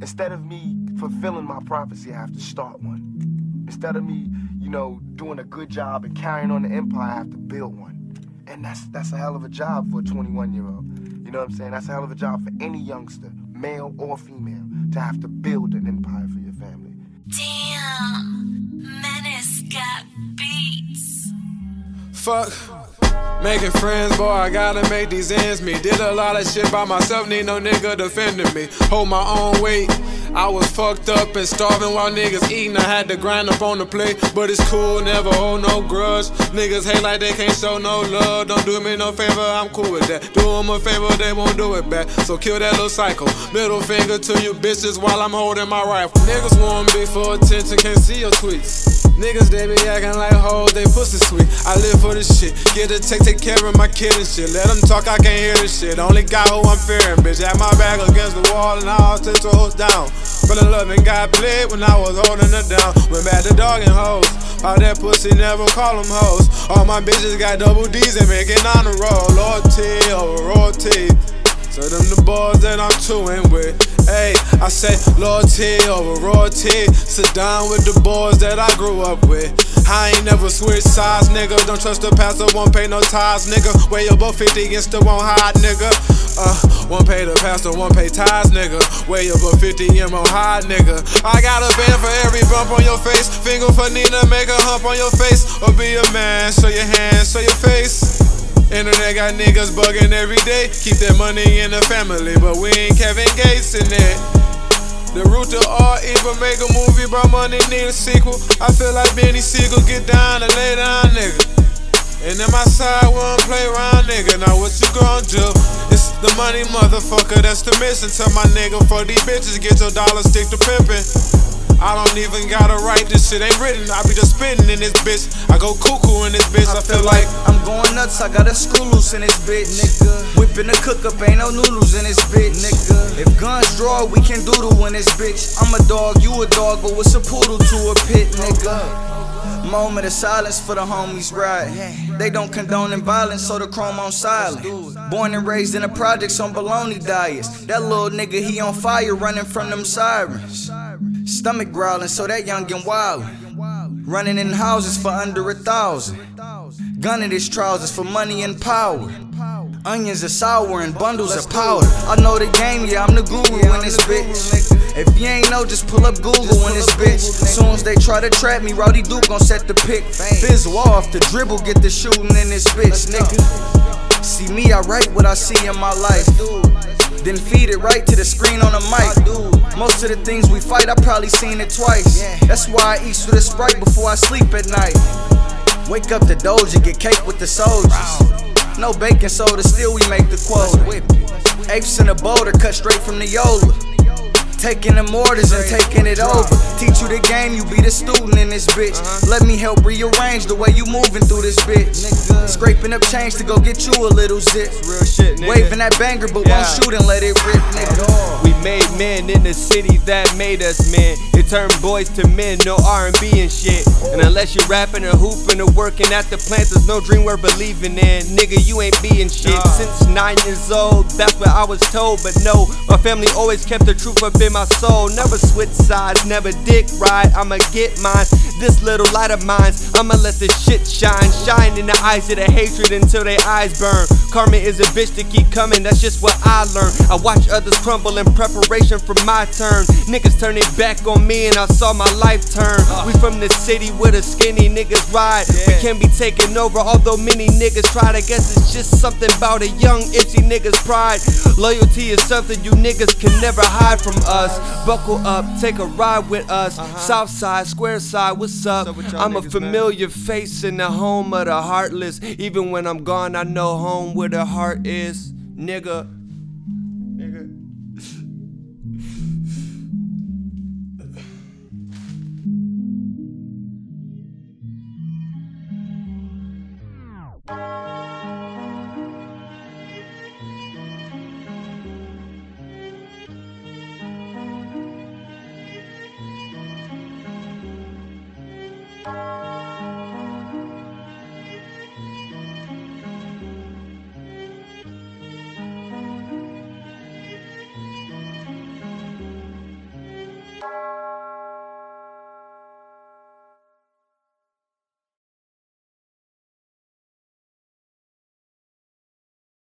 instead of me fulfilling my prophecy, I have to start one. Instead of me, you know, doing a good job and carrying on the empire, I have to build one. And that's that's a hell of a job for a 21 year old. You know what I'm saying? That's a hell of a job for any youngster, male or female, to have to build an empire for your family. Damn, Menace got beats. Fuck. Making friends, boy, I gotta make these ends meet. Did a lot of shit by myself, need no nigga defending me. Hold my own weight. I was fucked up and starving while niggas eating. I had to grind up on the plate, but it's cool, never hold no grudge. Niggas hate like they can't show no love. Don't do me no favor, I'm cool with that. Do them a favor, they won't do it back. So kill that little cycle. Middle finger to you bitches while I'm holding my rifle. Niggas want me for attention, can't see your tweets. Niggas, they be acting like hoes, they pussy sweet. I live for this shit. Get a check, take care of my kid and shit. Let them talk, I can't hear this shit. Only got who I'm fearing, bitch. Had my back against the wall and I was ten toes down. Fell love and got played when I was holding her down. Went back to dogging hoes. All that pussy never call them hoes. All my bitches got double D's and making on the roll. Loyalty over royalty. So them the boys that I'm chewing with. Hey, I say loyalty over royalty. Sit down with the boys that I grew up with. I ain't never switch sides, nigga. Don't trust the pastor, won't pay no ties, nigga. Way above 50 and still won't hide, nigga. Uh, one pay the pastor, one pay ties, nigga. Way above 50 and won't hide, nigga. I got a band for every bump on your face. Finger for Nina, make a hump on your face. Or be a man, show your hands, show your. Internet got niggas bugging every day. Keep that money in the family, but we ain't Kevin Gates in it. The root to all evil, make a movie, bro. Money need a sequel. I feel like Benny Siegel, get down and lay down, nigga. And then my side won't play around, nigga. Now what you gon' do? It's the money, motherfucker. That's the mission. Tell my nigga for these bitches, get your dollar, stick to pimpin'. I don't even gotta write this shit, ain't written. I be just spitting in this bitch. I go cuckoo in this bitch. I, feel like I'm going nuts. I got a screw loose in this bitch, nigga. Whipping the cook up, ain't no noodles in this bitch, nigga. If guns draw, we can doodle in this bitch. I'm a dog, you a dog, but what's a poodle to a pit, nigga? Moment of silence for the homies, right? They don't condone in violence, so the chrome on silent. Born and raised in the projects on baloney diets. That little nigga, he on fire, running from them sirens. Stomach growling, so that youngin' wildin'. Running in houses for under a thousand. Gunning his trousers for money and power. Onions are sour and bundles of powder. I know the game, yeah, I'm the guru in this bitch. If you ain't know, just pull up Google in this bitch. Soon as they try to trap me, Rowdy June gon' set the pick. Fizzle off, the dribble, get the shooting in this bitch, nigga. See me, I write what I see in my life. Then feed it right to the screen on the mic. Most of the things we fight, I probably seen it twice. That's why I eat with a sprite before I sleep at night. Wake up the doja, get cake with the soldiers. No baking soda, still we make the quota. Apes in a boulder, cut straight from the Yola. Taking the mortars and taking it over. Teach you the game, you be the student in this bitch. Let me help rearrange the way you moving through this bitch. Scraping up change to go get you a little zip. Waving that banger, but won't shoot and let it rip, nigga. We made men in the city that made us men. It turned boys to men, no R&B and shit. And unless you're rapping or hooping or working at the plant, there's no dream worth believing in. Nigga, you ain't being shit. Since nine years old, that's what I was told. But no, my family always kept the truth up in my soul. Never switch sides, never dick ride. I'ma get mine. This little light of mine, I'ma let this shit shine. Shine in the eyes of the hatred until their eyes burn. Karma is a bitch to keep coming, that's just what I learned. I watch others crumble in preparation for my turn. Niggas turn it back on me and I saw my life turn. We from the city where the skinny niggas ride. We can't be taken over, although many niggas tried. I guess it's just something about a young, itchy nigga's pride. Loyalty is something you niggas can never hide from us. Buckle up, take a ride with us. South side, square side, what's up? up I'm a man? familiar face in the home of the heartless. Even when I'm gone, I know home where the heart is. Nigga.